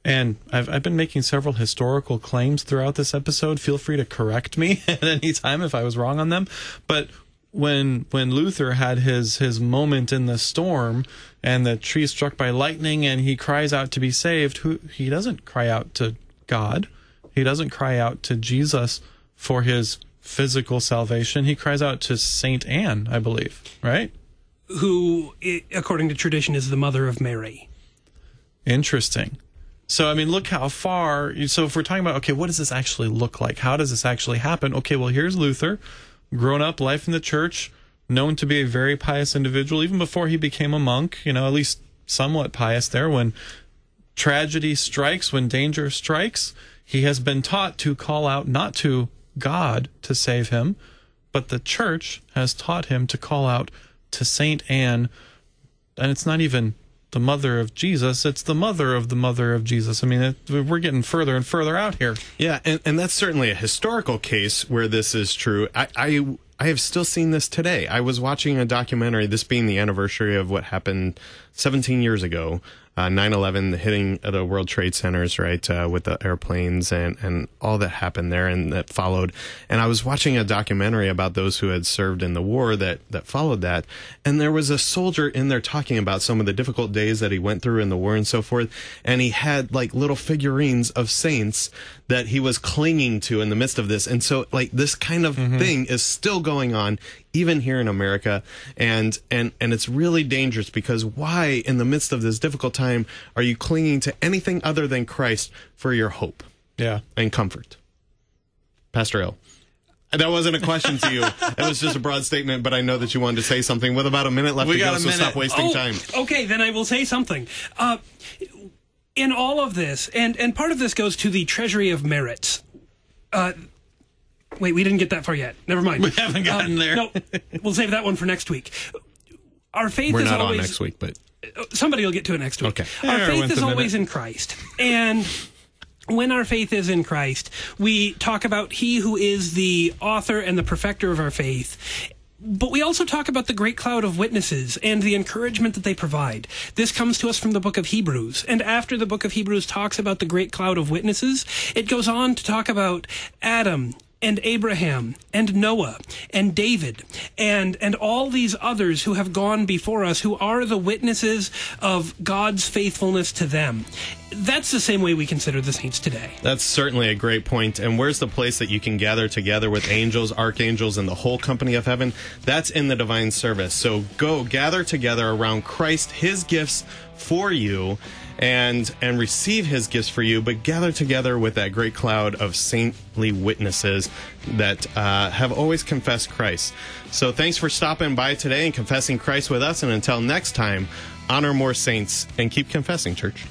And I've I've been making several historical claims throughout this episode. Feel free to correct me at any time if I was wrong on them. But when when Luther had his his moment in the storm and the tree struck by lightning and he cries out to be saved, who he doesn't cry out to God. He doesn't cry out to Jesus for his physical salvation. He cries out to Saint Anne, I believe, right? Who, according to tradition, is the mother of Mary. Interesting. So, I mean, look how far. So, if we're talking about, okay, what does this actually look like? How does this actually happen? Okay, well, here's Luther, grown up, life in the church, known to be a very pious individual, even before he became a monk, you know, at least somewhat pious there. When tragedy strikes, when danger strikes, he has been taught to call out not to God to save him, but the church has taught him to call out to Saint Anne. And it's not even the mother of Jesus, it's the mother of the mother of Jesus. I mean, it, we're getting further and further out here. Yeah, and, and that's certainly a historical case where this is true. I, I I have still seen this today. I was watching a documentary, this being the anniversary of what happened 17 years ago, uh, 9/11, the hitting of the World Trade Centers, right, uh, with the airplanes and and all that happened there and that followed. And I was watching a documentary about those who had served in the war that that followed that, and there was a soldier in there talking about some of the difficult days that he went through in the war and so forth. And he had like little figurines of saints that he was clinging to in the midst of this. And so like this kind of thing is still going on even here in America. And, and, and it's really dangerous because why, in the midst of this difficult time, are you clinging to anything other than Christ for your hope Yeah. and comfort? Pastor L. That wasn't a question to you. It was just a broad statement, but I know that you wanted to say something with about a minute left We to got go, so stop wasting Oh, time. Okay, then I will say something. Uh, in all of this, and and part of this goes to the treasury of merits. Uh, wait, we didn't get that far yet. Never mind. We haven't gotten Uh, there. No, we'll save that one for next week. Our faith We're is not always on next week, but somebody will get to it next week. Okay. Our Yeah, faith is always in Christ. And when our faith is in Christ, we talk about He who is the author and the perfecter of our faith. But we also talk about the great cloud of witnesses and the encouragement that they provide. This comes to us from the book of Hebrews. And after the book of Hebrews talks about the great cloud of witnesses, it goes on to talk about Adam and Abraham and Noah and David and and all these others who have gone before us who are the witnesses of God's faithfulness to them. That's the same way we consider the saints today. That's certainly a great point. And where's the place that you can gather together with angels, archangels, and the whole company of heaven? That's in the divine service. So go gather together around Christ, his gifts for you, and and receive his gifts for you, but gather together with that great cloud of saintly witnesses that uh, have always confessed Christ. So thanks for stopping by today and confessing Christ with us. And until next time, honor more saints and keep confessing, church.